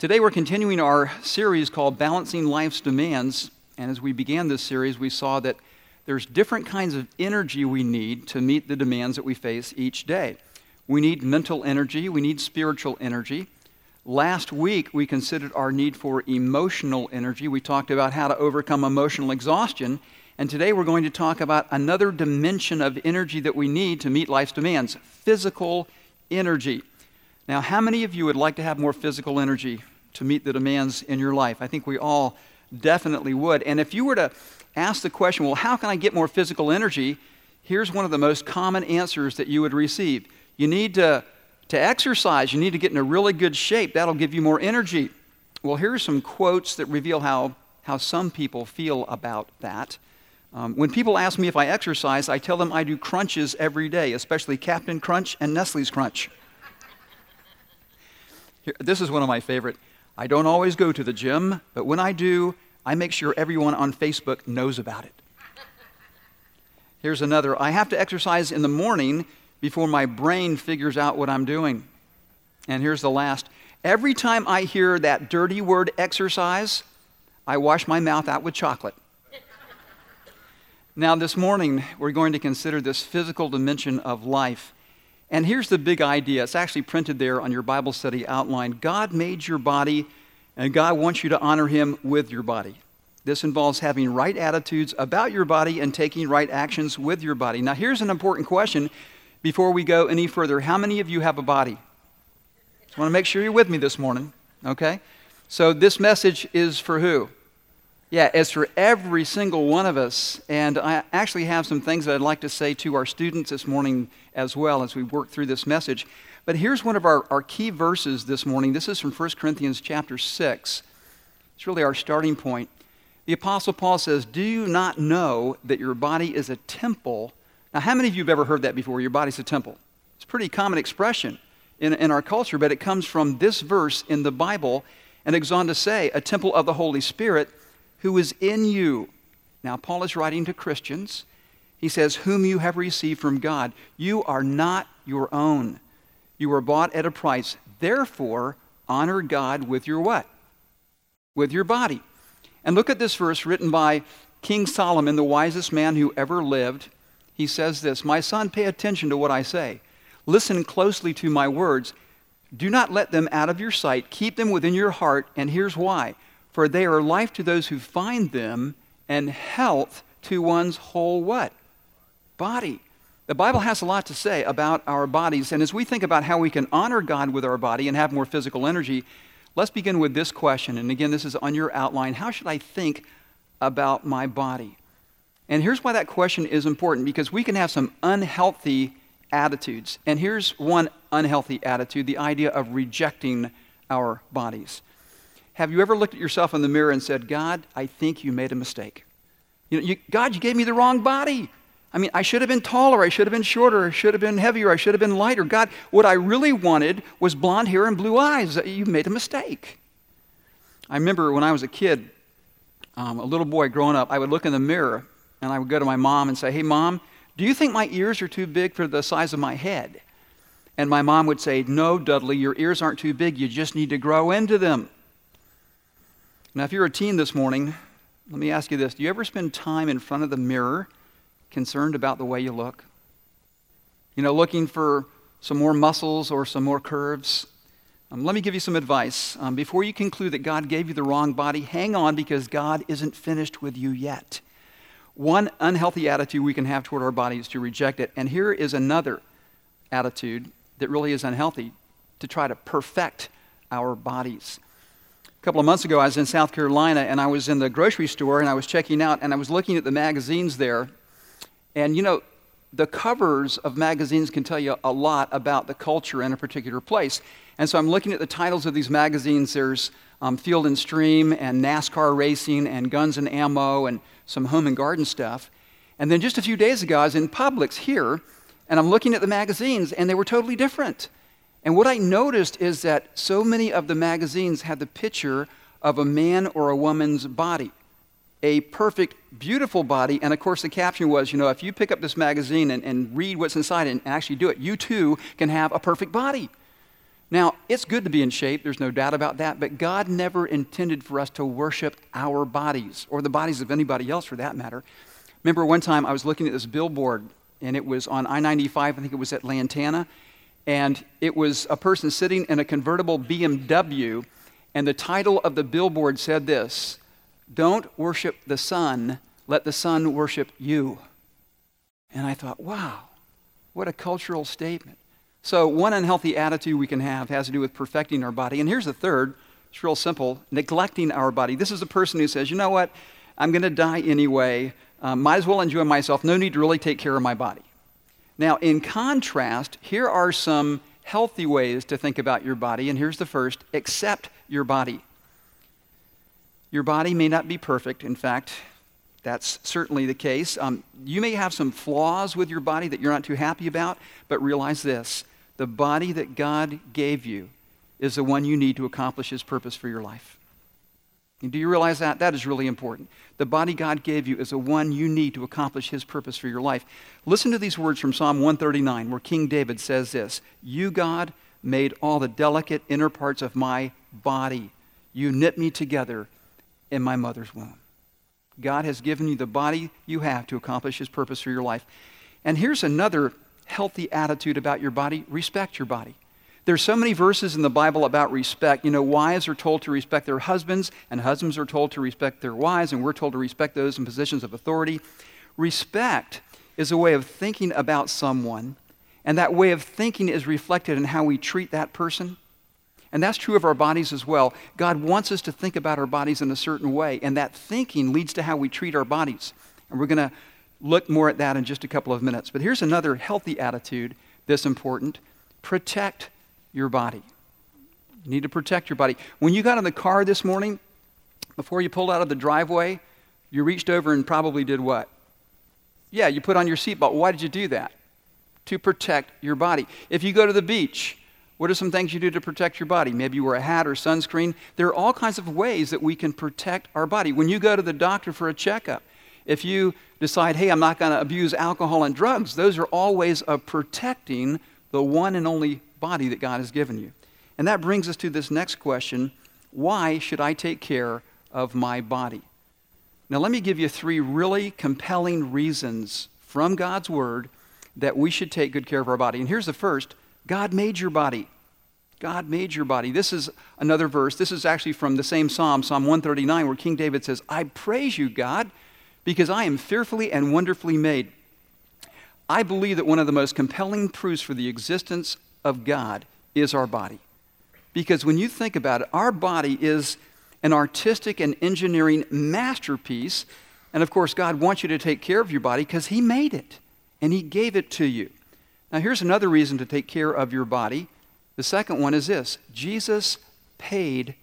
Today we're continuing our series called Balancing Life's Demands. And as we began this series, we saw that there's different kinds of energy we need to meet the demands that we face each day. We need mental energy, we need spiritual energy. Last week, we considered our need for emotional energy. We talked about how to overcome emotional exhaustion. And today, we're going to talk about another dimension of energy that we need to meet life's demands physical energy. Now, how many of you would like to have more physical energy to meet the demands in your life? I think we all definitely would. And if you were to ask the question, well, how can I get more physical energy? Here's one of the most common answers that you would receive. You need to, to exercise, you need to get in a really good shape. That'll give you more energy. Well, here are some quotes that reveal how, how some people feel about that. Um, when people ask me if I exercise, I tell them I do crunches every day, especially Captain Crunch and Nestle's Crunch. Here, this is one of my favorite. I don't always go to the gym, but when I do, I make sure everyone on Facebook knows about it. Here's another I have to exercise in the morning before my brain figures out what I'm doing. And here's the last every time I hear that dirty word exercise, I wash my mouth out with chocolate. now, this morning, we're going to consider this physical dimension of life. And here's the big idea it's actually printed there on your Bible study outline. God made your body, and God wants you to honor Him with your body. This involves having right attitudes about your body and taking right actions with your body. Now, here's an important question before we go any further. How many of you have a body? Just want to make sure you're with me this morning, okay? So, this message is for who? Yeah, it's for every single one of us. And I actually have some things that I'd like to say to our students this morning as well as we work through this message. But here's one of our, our key verses this morning. This is from 1 Corinthians chapter 6. It's really our starting point. The Apostle Paul says, Do you not know that your body is a temple? Now, how many of you have ever heard that before? Your body's a temple. It's a pretty common expression in, in our culture, but it comes from this verse in the Bible, and it goes on to say, A temple of the Holy Spirit who is in you. Now, Paul is writing to Christians. He says, Whom you have received from God. You are not your own. You were bought at a price. Therefore, honor God with your what? With your body. And look at this verse written by King Solomon, the wisest man who ever lived. He says this My son, pay attention to what I say. Listen closely to my words. Do not let them out of your sight. Keep them within your heart. And here's why for they are life to those who find them and health to one's whole what? Body. The Bible has a lot to say about our bodies, and as we think about how we can honor God with our body and have more physical energy, let's begin with this question. And again, this is on your outline. How should I think about my body? And here's why that question is important because we can have some unhealthy attitudes. And here's one unhealthy attitude the idea of rejecting our bodies. Have you ever looked at yourself in the mirror and said, God, I think you made a mistake? You know, you, God, you gave me the wrong body. I mean, I should have been taller, I should have been shorter, I should have been heavier, I should have been lighter. God, what I really wanted was blonde hair and blue eyes. You made a mistake. I remember when I was a kid, um, a little boy growing up, I would look in the mirror and I would go to my mom and say, Hey, mom, do you think my ears are too big for the size of my head? And my mom would say, No, Dudley, your ears aren't too big. You just need to grow into them. Now, if you're a teen this morning, let me ask you this Do you ever spend time in front of the mirror concerned about the way you look? You know, looking for some more muscles or some more curves? Um, let me give you some advice. Um, before you conclude that God gave you the wrong body, hang on because God isn't finished with you yet. One unhealthy attitude we can have toward our body is to reject it. And here is another attitude that really is unhealthy to try to perfect our bodies. A couple of months ago, I was in South Carolina and I was in the grocery store and I was checking out and I was looking at the magazines there. And you know, the covers of magazines can tell you a lot about the culture in a particular place. And so I'm looking at the titles of these magazines. There's um, Field and Stream and NASCAR racing and Guns and Ammo and some home and garden stuff. And then just a few days ago, I was in Publix here and I'm looking at the magazines and they were totally different. And what I noticed is that so many of the magazines had the picture of a man or a woman's body, a perfect, beautiful body. And of course, the caption was, you know, if you pick up this magazine and, and read what's inside and actually do it, you too can have a perfect body. Now, it's good to be in shape, there's no doubt about that, but God never intended for us to worship our bodies, or the bodies of anybody else for that matter. Remember one time I was looking at this billboard, and it was on I 95, I think it was at Lantana, and it was a person sitting in a convertible BMW, and the title of the billboard said this Don't worship the sun, let the sun worship you. And I thought, wow, what a cultural statement. So, one unhealthy attitude we can have has to do with perfecting our body. And here's the third it's real simple neglecting our body. This is a person who says, you know what, I'm going to die anyway. Um, might as well enjoy myself. No need to really take care of my body. Now, in contrast, here are some healthy ways to think about your body. And here's the first accept your body. Your body may not be perfect. In fact, that's certainly the case. Um, you may have some flaws with your body that you're not too happy about, but realize this the body that God gave you is the one you need to accomplish His purpose for your life. And do you realize that? That is really important. The body God gave you is the one you need to accomplish His purpose for your life. Listen to these words from Psalm 139, where King David says this You, God, made all the delicate inner parts of my body. You knit me together in my mother's womb. God has given you the body you have to accomplish His purpose for your life. And here's another healthy attitude about your body respect your body. There's so many verses in the Bible about respect. You know, wives are told to respect their husbands, and husbands are told to respect their wives, and we're told to respect those in positions of authority. Respect is a way of thinking about someone, and that way of thinking is reflected in how we treat that person. And that's true of our bodies as well. God wants us to think about our bodies in a certain way, and that thinking leads to how we treat our bodies. And we're going to look more at that in just a couple of minutes. But here's another healthy attitude that's important protect your body. You need to protect your body. When you got in the car this morning, before you pulled out of the driveway, you reached over and probably did what? Yeah, you put on your seatbelt. Why did you do that? To protect your body. If you go to the beach, what are some things you do to protect your body? Maybe you wear a hat or sunscreen. There are all kinds of ways that we can protect our body. When you go to the doctor for a checkup, if you decide, hey, I'm not going to abuse alcohol and drugs, those are all ways of protecting the one and only body that God has given you. And that brings us to this next question why should I take care of my body? Now, let me give you three really compelling reasons from God's Word that we should take good care of our body. And here's the first God made your body. God made your body. This is another verse. This is actually from the same Psalm, Psalm 139, where King David says, I praise you, God, because I am fearfully and wonderfully made. I believe that one of the most compelling proofs for the existence of God is our body. Because when you think about it, our body is an artistic and engineering masterpiece. And of course, God wants you to take care of your body because He made it and He gave it to you. Now, here's another reason to take care of your body. The second one is this Jesus paid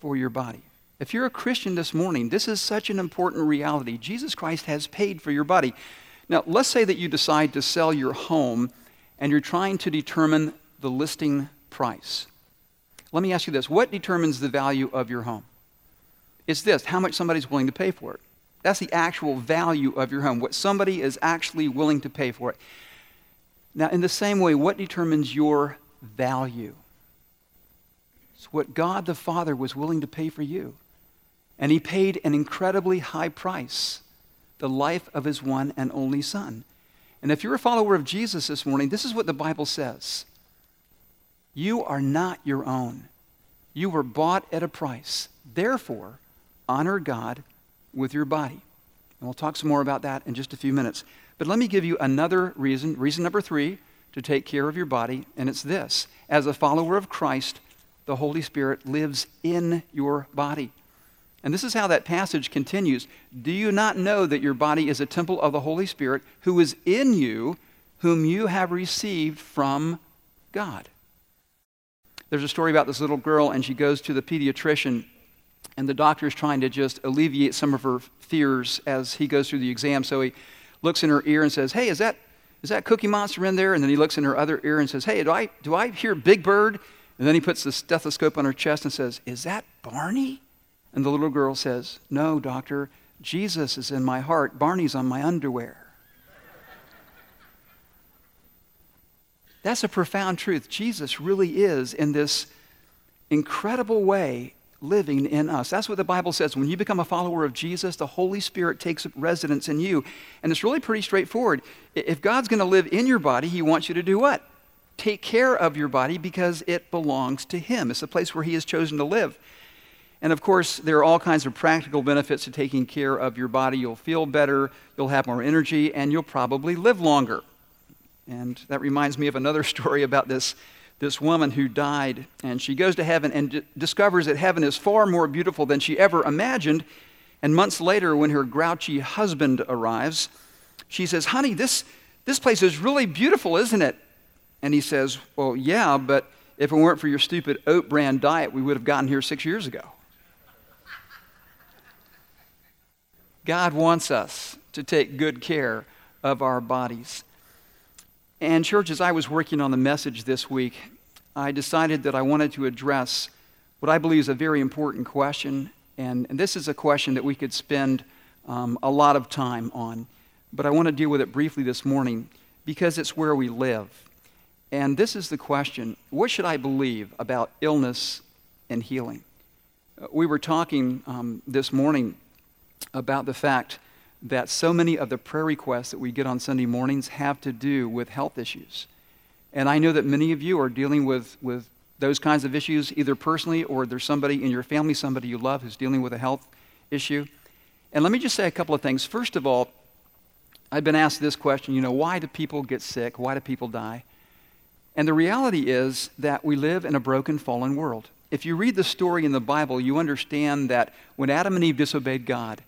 for your body. If you're a Christian this morning, this is such an important reality. Jesus Christ has paid for your body. Now, let's say that you decide to sell your home and you're trying to determine the listing price. Let me ask you this what determines the value of your home? It's this how much somebody's willing to pay for it. That's the actual value of your home, what somebody is actually willing to pay for it. Now, in the same way, what determines your value? It's what God the Father was willing to pay for you. And he paid an incredibly high price the life of his one and only Son. And if you're a follower of Jesus this morning, this is what the Bible says You are not your own, you were bought at a price. Therefore, honor God with your body. And we'll talk some more about that in just a few minutes. But let me give you another reason, reason number three, to take care of your body, and it's this. As a follower of Christ, the Holy Spirit lives in your body. And this is how that passage continues. Do you not know that your body is a temple of the Holy Spirit who is in you, whom you have received from God? There's a story about this little girl, and she goes to the pediatrician, and the doctor is trying to just alleviate some of her fears as he goes through the exam. So he looks in her ear and says, Hey, is that, is that Cookie Monster in there? And then he looks in her other ear and says, Hey, do I, do I hear Big Bird? And then he puts the stethoscope on her chest and says, Is that Barney? And the little girl says, No, doctor, Jesus is in my heart. Barney's on my underwear. That's a profound truth. Jesus really is in this incredible way living in us. That's what the Bible says. When you become a follower of Jesus, the Holy Spirit takes residence in you. And it's really pretty straightforward. If God's going to live in your body, He wants you to do what? Take care of your body because it belongs to Him. It's the place where He has chosen to live. And of course, there are all kinds of practical benefits to taking care of your body. You'll feel better, you'll have more energy, and you'll probably live longer. And that reminds me of another story about this this woman who died, and she goes to heaven and d- discovers that heaven is far more beautiful than she ever imagined. And months later, when her grouchy husband arrives, she says, Honey, this, this place is really beautiful, isn't it? And he says, Well, yeah, but if it weren't for your stupid oat bran diet, we would have gotten here six years ago. God wants us to take good care of our bodies. And, church, as I was working on the message this week, I decided that I wanted to address what I believe is a very important question. And, and this is a question that we could spend um, a lot of time on. But I want to deal with it briefly this morning because it's where we live. And this is the question What should I believe about illness and healing? Uh, we were talking um, this morning about the fact that so many of the prayer requests that we get on Sunday mornings have to do with health issues. And I know that many of you are dealing with, with those kinds of issues, either personally or there's somebody in your family, somebody you love, who's dealing with a health issue. And let me just say a couple of things. First of all, I've been asked this question you know, why do people get sick? Why do people die? And the reality is that we live in a broken, fallen world. If you read the story in the Bible, you understand that when Adam and Eve disobeyed God,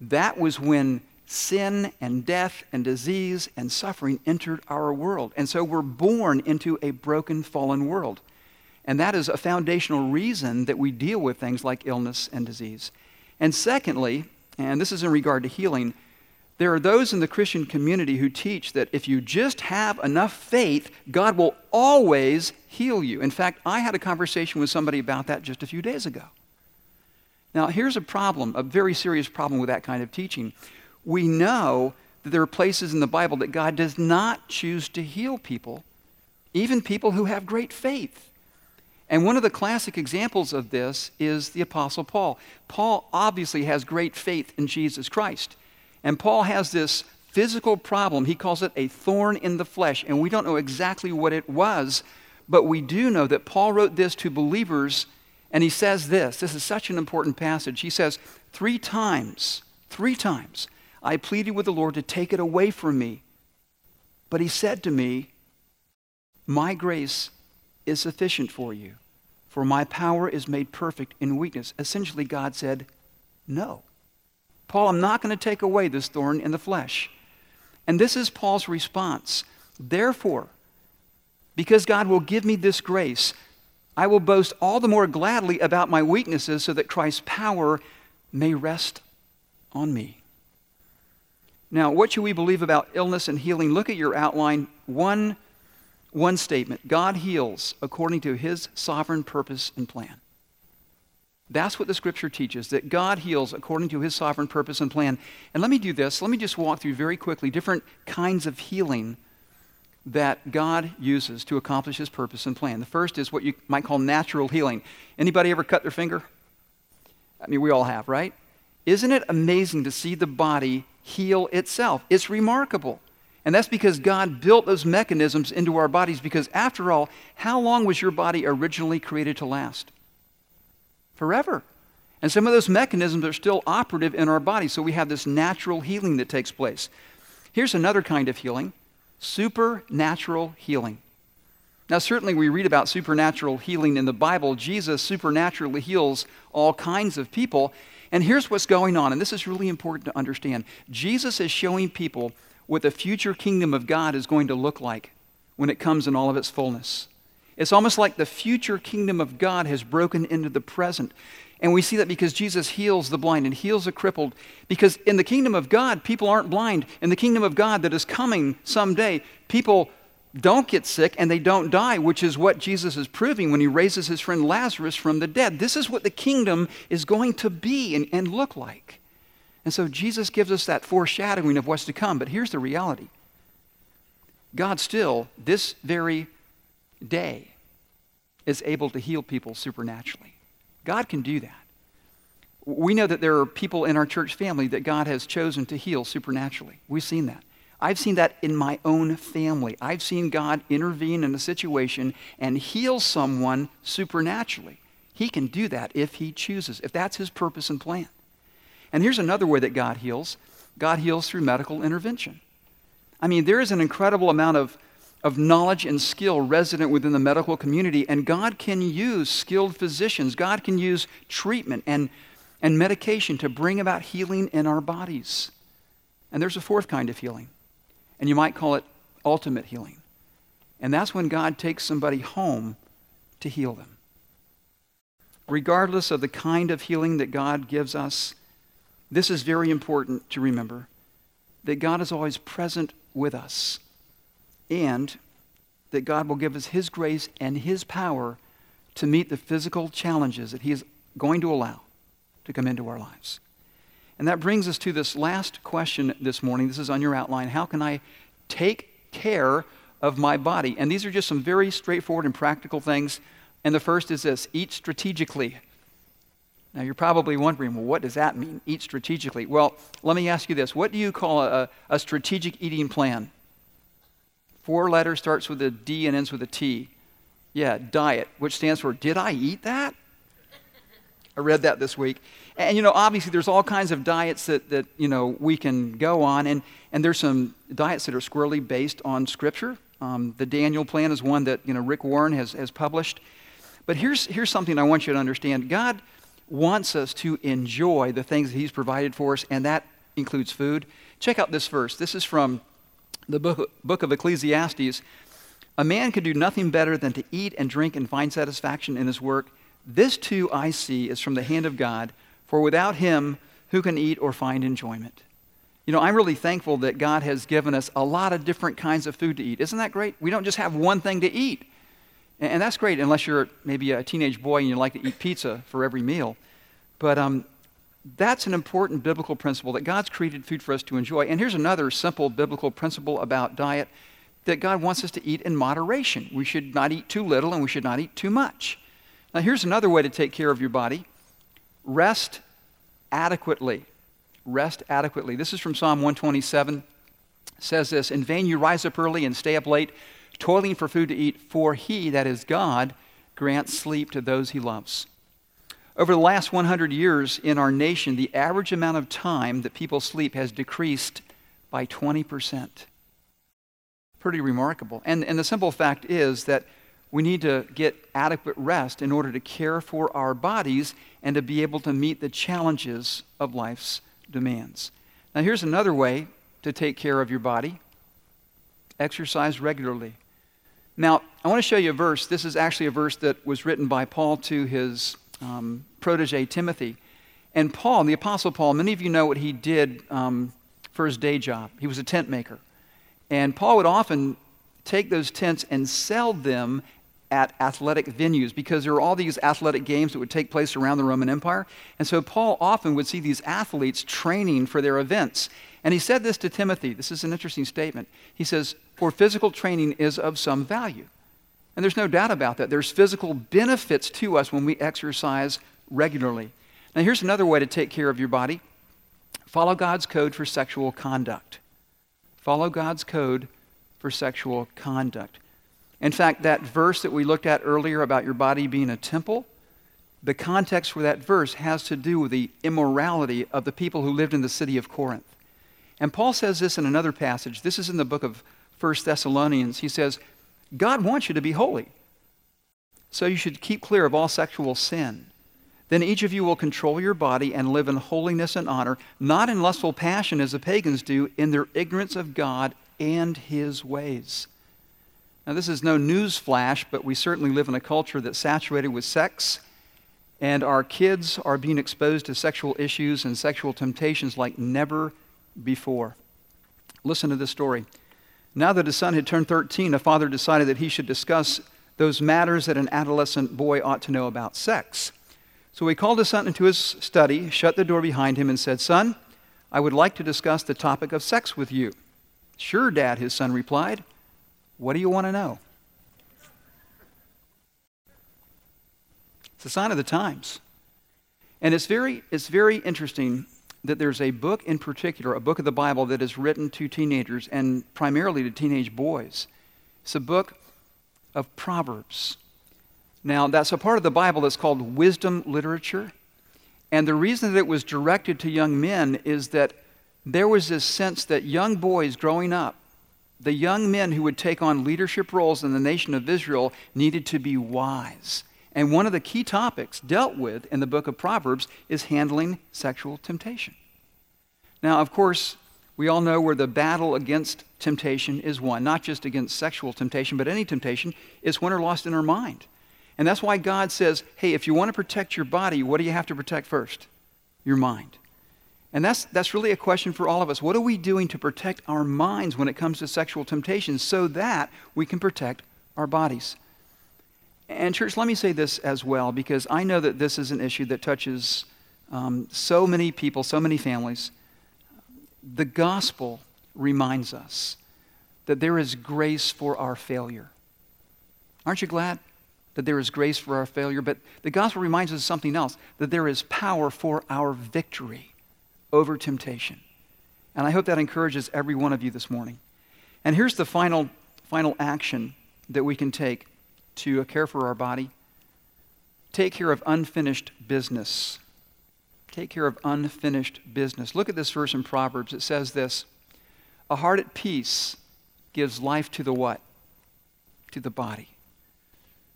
that was when sin and death and disease and suffering entered our world. And so we're born into a broken, fallen world. And that is a foundational reason that we deal with things like illness and disease. And secondly, and this is in regard to healing, there are those in the Christian community who teach that if you just have enough faith, God will always heal you. In fact, I had a conversation with somebody about that just a few days ago. Now, here's a problem, a very serious problem with that kind of teaching. We know that there are places in the Bible that God does not choose to heal people, even people who have great faith. And one of the classic examples of this is the Apostle Paul. Paul obviously has great faith in Jesus Christ. And Paul has this physical problem. He calls it a thorn in the flesh. And we don't know exactly what it was, but we do know that Paul wrote this to believers and he says this this is such an important passage. He says, Three times, three times, I pleaded with the Lord to take it away from me. But he said to me, My grace is sufficient for you, for my power is made perfect in weakness. Essentially, God said, No. Paul, I'm not going to take away this thorn in the flesh. And this is Paul's response. Therefore, because God will give me this grace, I will boast all the more gladly about my weaknesses so that Christ's power may rest on me. Now, what should we believe about illness and healing? Look at your outline. One, one statement God heals according to his sovereign purpose and plan. That's what the scripture teaches, that God heals according to his sovereign purpose and plan. And let me do this. Let me just walk through very quickly different kinds of healing that God uses to accomplish his purpose and plan. The first is what you might call natural healing. Anybody ever cut their finger? I mean, we all have, right? Isn't it amazing to see the body heal itself? It's remarkable. And that's because God built those mechanisms into our bodies because after all, how long was your body originally created to last? Forever. And some of those mechanisms are still operative in our body, so we have this natural healing that takes place. Here's another kind of healing supernatural healing. Now, certainly, we read about supernatural healing in the Bible. Jesus supernaturally heals all kinds of people. And here's what's going on, and this is really important to understand. Jesus is showing people what the future kingdom of God is going to look like when it comes in all of its fullness. It's almost like the future kingdom of God has broken into the present. And we see that because Jesus heals the blind and heals the crippled. Because in the kingdom of God, people aren't blind. In the kingdom of God that is coming someday, people don't get sick and they don't die, which is what Jesus is proving when he raises his friend Lazarus from the dead. This is what the kingdom is going to be and, and look like. And so Jesus gives us that foreshadowing of what's to come. But here's the reality God still, this very day, is able to heal people supernaturally. God can do that. We know that there are people in our church family that God has chosen to heal supernaturally. We've seen that. I've seen that in my own family. I've seen God intervene in a situation and heal someone supernaturally. He can do that if He chooses, if that's His purpose and plan. And here's another way that God heals God heals through medical intervention. I mean, there is an incredible amount of, of knowledge and skill resident within the medical community, and God can use skilled physicians. God can use treatment and, and medication to bring about healing in our bodies. And there's a fourth kind of healing, and you might call it ultimate healing. And that's when God takes somebody home to heal them. Regardless of the kind of healing that God gives us, this is very important to remember that God is always present with us and that God will give us His grace and His power to meet the physical challenges that He is going to allow to come into our lives. And that brings us to this last question this morning. This is on your outline. How can I take care of my body? And these are just some very straightforward and practical things. And the first is this eat strategically. Now, you're probably wondering, well, what does that mean? Eat strategically. Well, let me ask you this what do you call a, a strategic eating plan? Four letters starts with a D and ends with a T. Yeah, diet, which stands for Did I eat that? I read that this week. And, you know, obviously there's all kinds of diets that, that you know, we can go on. And, and there's some diets that are squarely based on Scripture. Um, the Daniel plan is one that, you know, Rick Warren has, has published. But here's, here's something I want you to understand. God wants us to enjoy the things that He's provided for us, and that includes food. Check out this verse. This is from the book, book of Ecclesiastes. A man can do nothing better than to eat and drink and find satisfaction in his work. This too I see is from the hand of God, for without Him, who can eat or find enjoyment? You know, I'm really thankful that God has given us a lot of different kinds of food to eat. Isn't that great? We don't just have one thing to eat. And that's great unless you're maybe a teenage boy and you like to eat pizza for every meal. But um, that's an important biblical principle that God's created food for us to enjoy. And here's another simple biblical principle about diet that God wants us to eat in moderation. We should not eat too little and we should not eat too much. Now, here's another way to take care of your body rest adequately. Rest adequately. This is from Psalm 127. It says this In vain you rise up early and stay up late toiling for food to eat, for he, that is God, grants sleep to those he loves. Over the last 100 years in our nation, the average amount of time that people sleep has decreased by 20%. Pretty remarkable. And, and the simple fact is that we need to get adequate rest in order to care for our bodies and to be able to meet the challenges of life's demands. Now, here's another way to take care of your body exercise regularly. Now, I want to show you a verse. This is actually a verse that was written by Paul to his um, protege Timothy. And Paul, the Apostle Paul, many of you know what he did um, for his day job. He was a tent maker. And Paul would often take those tents and sell them at athletic venues because there were all these athletic games that would take place around the Roman Empire. And so Paul often would see these athletes training for their events. And he said this to Timothy. This is an interesting statement. He says, For physical training is of some value. And there's no doubt about that. There's physical benefits to us when we exercise regularly. Now, here's another way to take care of your body follow God's code for sexual conduct. Follow God's code for sexual conduct. In fact, that verse that we looked at earlier about your body being a temple, the context for that verse has to do with the immorality of the people who lived in the city of Corinth. And Paul says this in another passage. This is in the book of 1 Thessalonians. He says, God wants you to be holy. So you should keep clear of all sexual sin. Then each of you will control your body and live in holiness and honor, not in lustful passion as the pagans do, in their ignorance of God and his ways. Now, this is no news flash, but we certainly live in a culture that's saturated with sex, and our kids are being exposed to sexual issues and sexual temptations like never before. Listen to this story. Now that his son had turned 13, a father decided that he should discuss those matters that an adolescent boy ought to know about sex. So he called his son into his study, shut the door behind him, and said, Son, I would like to discuss the topic of sex with you. Sure, Dad, his son replied. What do you want to know? It's a sign of the times. And it's very, it's very interesting that there's a book in particular, a book of the Bible that is written to teenagers and primarily to teenage boys. It's a book of Proverbs. Now, that's a part of the Bible that's called wisdom literature. And the reason that it was directed to young men is that there was this sense that young boys growing up, the young men who would take on leadership roles in the nation of Israel, needed to be wise. And one of the key topics dealt with in the book of Proverbs is handling sexual temptation. Now, of course, we all know where the battle against temptation is won, not just against sexual temptation, but any temptation, is won or lost in our mind. And that's why God says, hey, if you want to protect your body, what do you have to protect first? Your mind. And that's, that's really a question for all of us. What are we doing to protect our minds when it comes to sexual temptation so that we can protect our bodies? And, church, let me say this as well, because I know that this is an issue that touches um, so many people, so many families. The gospel reminds us that there is grace for our failure. Aren't you glad that there is grace for our failure? But the gospel reminds us of something else that there is power for our victory over temptation. And I hope that encourages every one of you this morning. And here's the final, final action that we can take to care for our body take care of unfinished business. Take care of unfinished business. Look at this verse in Proverbs. It says this A heart at peace gives life to the what? To the body.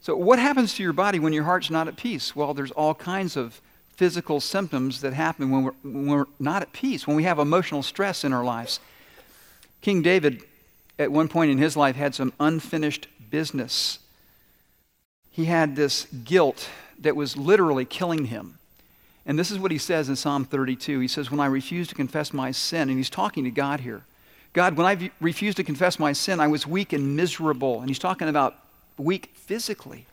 So, what happens to your body when your heart's not at peace? Well, there's all kinds of physical symptoms that happen when we're, when we're not at peace, when we have emotional stress in our lives. King David, at one point in his life, had some unfinished business he had this guilt that was literally killing him. And this is what he says in Psalm 32. He says, When I refused to confess my sin, and he's talking to God here. God, when I refused to confess my sin, I was weak and miserable. And he's talking about weak physically.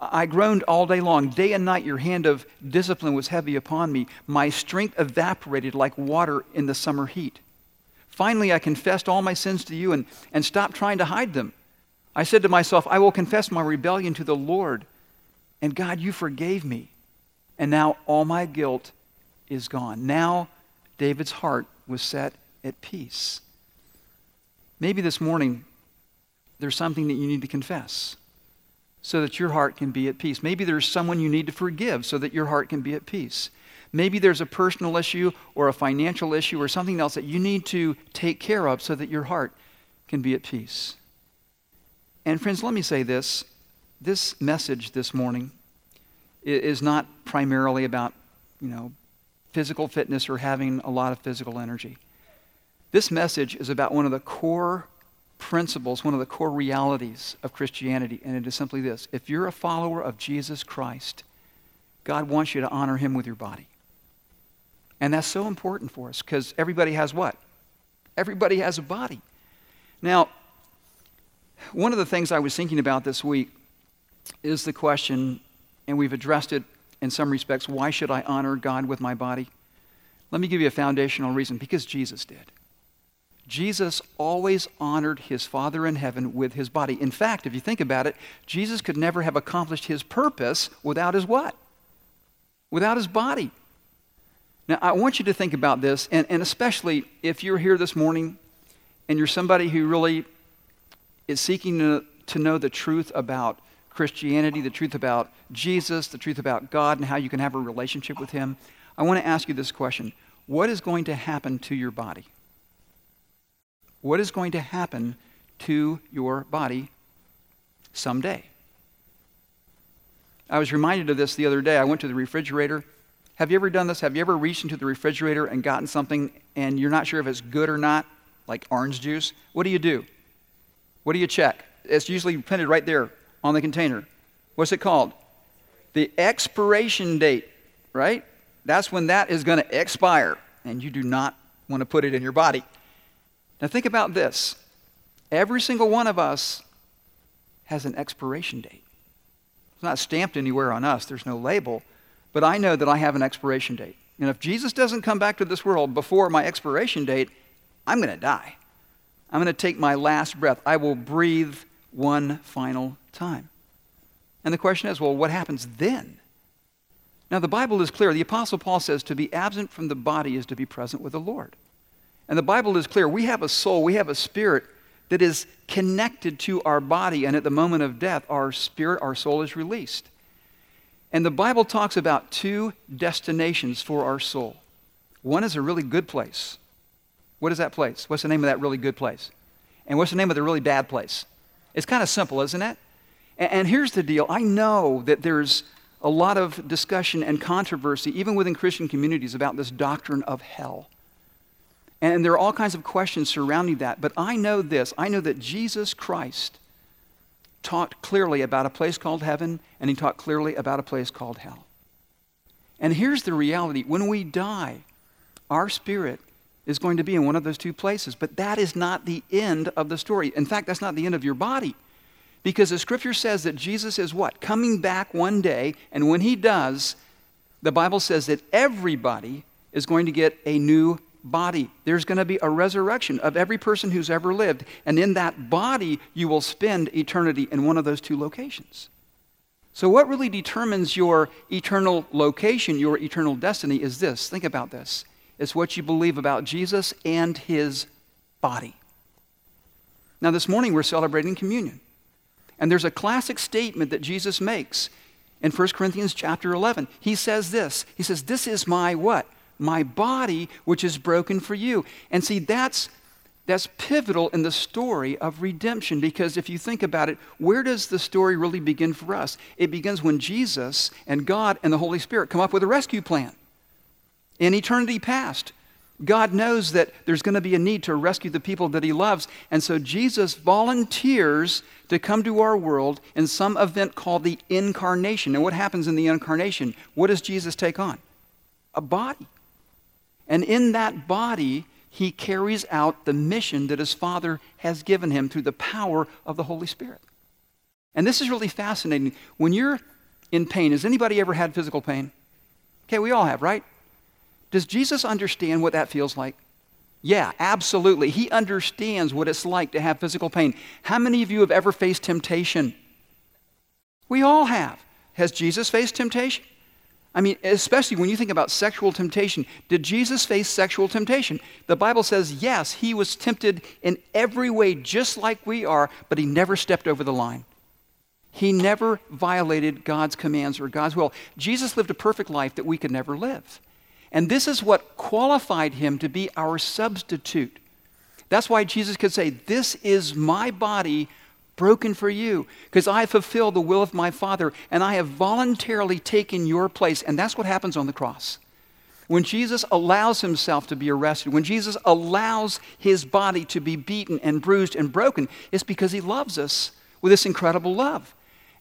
I groaned all day long. Day and night, your hand of discipline was heavy upon me. My strength evaporated like water in the summer heat. Finally, I confessed all my sins to you and, and stopped trying to hide them. I said to myself, I will confess my rebellion to the Lord. And God, you forgave me. And now all my guilt is gone. Now David's heart was set at peace. Maybe this morning there's something that you need to confess so that your heart can be at peace. Maybe there's someone you need to forgive so that your heart can be at peace. Maybe there's a personal issue or a financial issue or something else that you need to take care of so that your heart can be at peace. And friends, let me say this. This message this morning is not primarily about, you know, physical fitness or having a lot of physical energy. This message is about one of the core principles, one of the core realities of Christianity, and it is simply this. If you're a follower of Jesus Christ, God wants you to honor him with your body. And that's so important for us because everybody has what? Everybody has a body. Now, one of the things I was thinking about this week is the question, and we've addressed it in some respects why should I honor God with my body? Let me give you a foundational reason because Jesus did. Jesus always honored his Father in heaven with his body. In fact, if you think about it, Jesus could never have accomplished his purpose without his what? Without his body. Now, I want you to think about this, and, and especially if you're here this morning and you're somebody who really is seeking to, to know the truth about Christianity, the truth about Jesus, the truth about God, and how you can have a relationship with Him, I want to ask you this question What is going to happen to your body? What is going to happen to your body someday? I was reminded of this the other day. I went to the refrigerator. Have you ever done this? Have you ever reached into the refrigerator and gotten something and you're not sure if it's good or not, like orange juice? What do you do? What do you check? It's usually printed right there on the container. What's it called? The expiration date, right? That's when that is going to expire, and you do not want to put it in your body. Now, think about this every single one of us has an expiration date. It's not stamped anywhere on us, there's no label, but I know that I have an expiration date. And if Jesus doesn't come back to this world before my expiration date, I'm going to die. I'm going to take my last breath. I will breathe one final time. And the question is, well, what happens then? Now, the Bible is clear. The Apostle Paul says to be absent from the body is to be present with the Lord. And the Bible is clear. We have a soul, we have a spirit that is connected to our body, and at the moment of death, our spirit, our soul is released. And the Bible talks about two destinations for our soul. One is a really good place. What is that place? What's the name of that really good place? And what's the name of the really bad place? It's kind of simple, isn't it? And, and here's the deal I know that there's a lot of discussion and controversy, even within Christian communities, about this doctrine of hell. And there are all kinds of questions surrounding that. But I know this I know that Jesus Christ taught clearly about a place called heaven, and he taught clearly about a place called hell. And here's the reality when we die, our spirit is going to be in one of those two places. But that is not the end of the story. In fact, that's not the end of your body. Because the scripture says that Jesus is what? Coming back one day, and when he does, the Bible says that everybody is going to get a new body. There's going to be a resurrection of every person who's ever lived. And in that body, you will spend eternity in one of those two locations. So, what really determines your eternal location, your eternal destiny, is this. Think about this it's what you believe about Jesus and his body. Now, this morning we're celebrating communion. And there's a classic statement that Jesus makes in 1 Corinthians chapter 11. He says this He says, This is my what? my body, which is broken for you. And see, that's, that's pivotal in the story of redemption because if you think about it, where does the story really begin for us? It begins when Jesus and God and the Holy Spirit come up with a rescue plan. In eternity past, God knows that there's going to be a need to rescue the people that He loves. And so Jesus volunteers to come to our world in some event called the incarnation. And what happens in the incarnation? What does Jesus take on? A body. And in that body, he carries out the mission that his Father has given him through the power of the Holy Spirit. And this is really fascinating. When you're in pain, has anybody ever had physical pain? Okay, we all have, right? Does Jesus understand what that feels like? Yeah, absolutely. He understands what it's like to have physical pain. How many of you have ever faced temptation? We all have. Has Jesus faced temptation? I mean, especially when you think about sexual temptation. Did Jesus face sexual temptation? The Bible says, yes, he was tempted in every way just like we are, but he never stepped over the line. He never violated God's commands or God's will. Jesus lived a perfect life that we could never live. And this is what qualified him to be our substitute. That's why Jesus could say, This is my body broken for you because I fulfilled the will of my Father and I have voluntarily taken your place. And that's what happens on the cross. When Jesus allows himself to be arrested, when Jesus allows his body to be beaten and bruised and broken, it's because he loves us with this incredible love.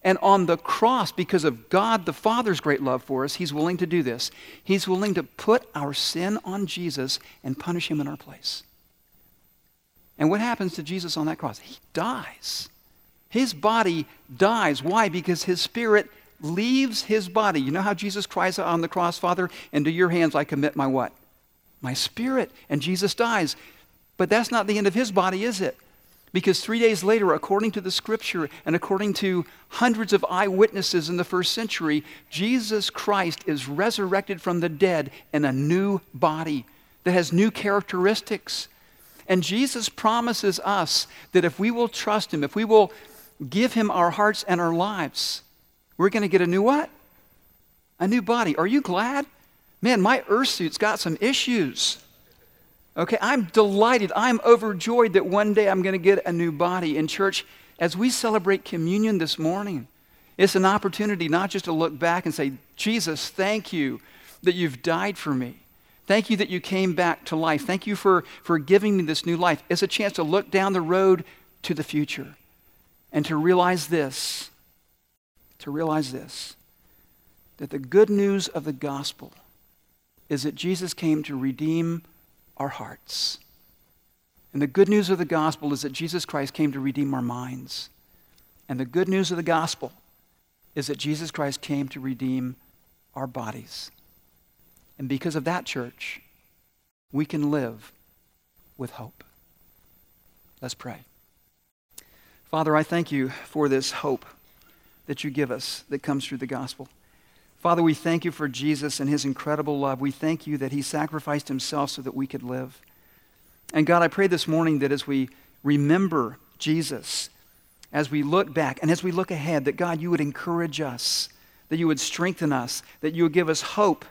And on the cross, because of God the Father's great love for us, he's willing to do this. He's willing to put our sin on Jesus and punish him in our place. And what happens to Jesus on that cross? He dies. His body dies. Why? Because his spirit leaves his body. You know how Jesus cries on the cross, Father, into your hands I commit my what? My spirit. And Jesus dies. But that's not the end of his body, is it? Because three days later, according to the scripture and according to hundreds of eyewitnesses in the first century, Jesus Christ is resurrected from the dead in a new body that has new characteristics. And Jesus promises us that if we will trust him, if we will give him our hearts and our lives, we're going to get a new what? A new body. Are you glad? Man, my earth suit's got some issues. Okay, I'm delighted. I'm overjoyed that one day I'm going to get a new body. In church, as we celebrate communion this morning, it's an opportunity not just to look back and say, Jesus, thank you that you've died for me. Thank you that you came back to life. Thank you for, for giving me this new life. It's a chance to look down the road to the future and to realize this to realize this that the good news of the gospel is that Jesus came to redeem our hearts. And the good news of the gospel is that Jesus Christ came to redeem our minds. And the good news of the gospel is that Jesus Christ came to redeem our bodies. And because of that, church, we can live with hope. Let's pray. Father, I thank you for this hope that you give us that comes through the gospel. Father, we thank you for Jesus and his incredible love. We thank you that he sacrificed himself so that we could live. And God, I pray this morning that as we remember Jesus, as we look back and as we look ahead, that God, you would encourage us, that you would strengthen us, that you would give us hope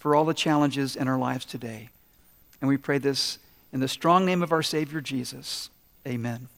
for all the challenges in our lives today. And we pray this in the strong name of our Savior Jesus. Amen.